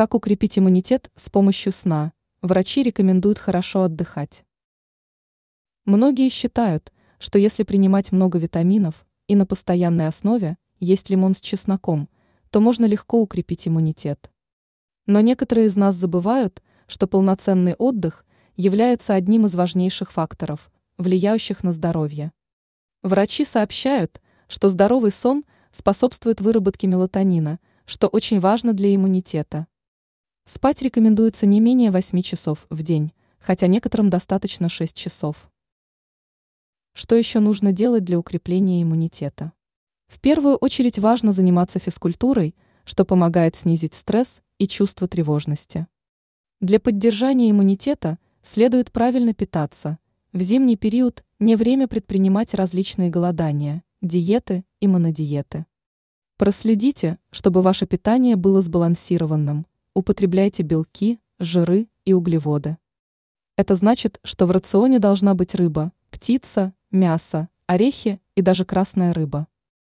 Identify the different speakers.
Speaker 1: Как укрепить иммунитет с помощью сна? Врачи рекомендуют хорошо отдыхать. Многие считают, что если принимать много витаминов и на постоянной основе есть лимон с чесноком, то можно легко укрепить иммунитет. Но некоторые из нас забывают, что полноценный отдых является одним из важнейших факторов, влияющих на здоровье. Врачи сообщают, что здоровый сон способствует выработке мелатонина, что очень важно для иммунитета. Спать рекомендуется не менее 8 часов в день, хотя некоторым достаточно 6 часов. Что еще нужно делать для укрепления иммунитета? В первую очередь важно заниматься физкультурой, что помогает снизить стресс и чувство тревожности. Для поддержания иммунитета следует правильно питаться. В зимний период не время предпринимать различные голодания, диеты и монодиеты. Проследите, чтобы ваше питание было сбалансированным, употребляйте белки, жиры и углеводы. Это значит, что в рационе должна быть рыба, птица, мясо, орехи и даже красная рыба.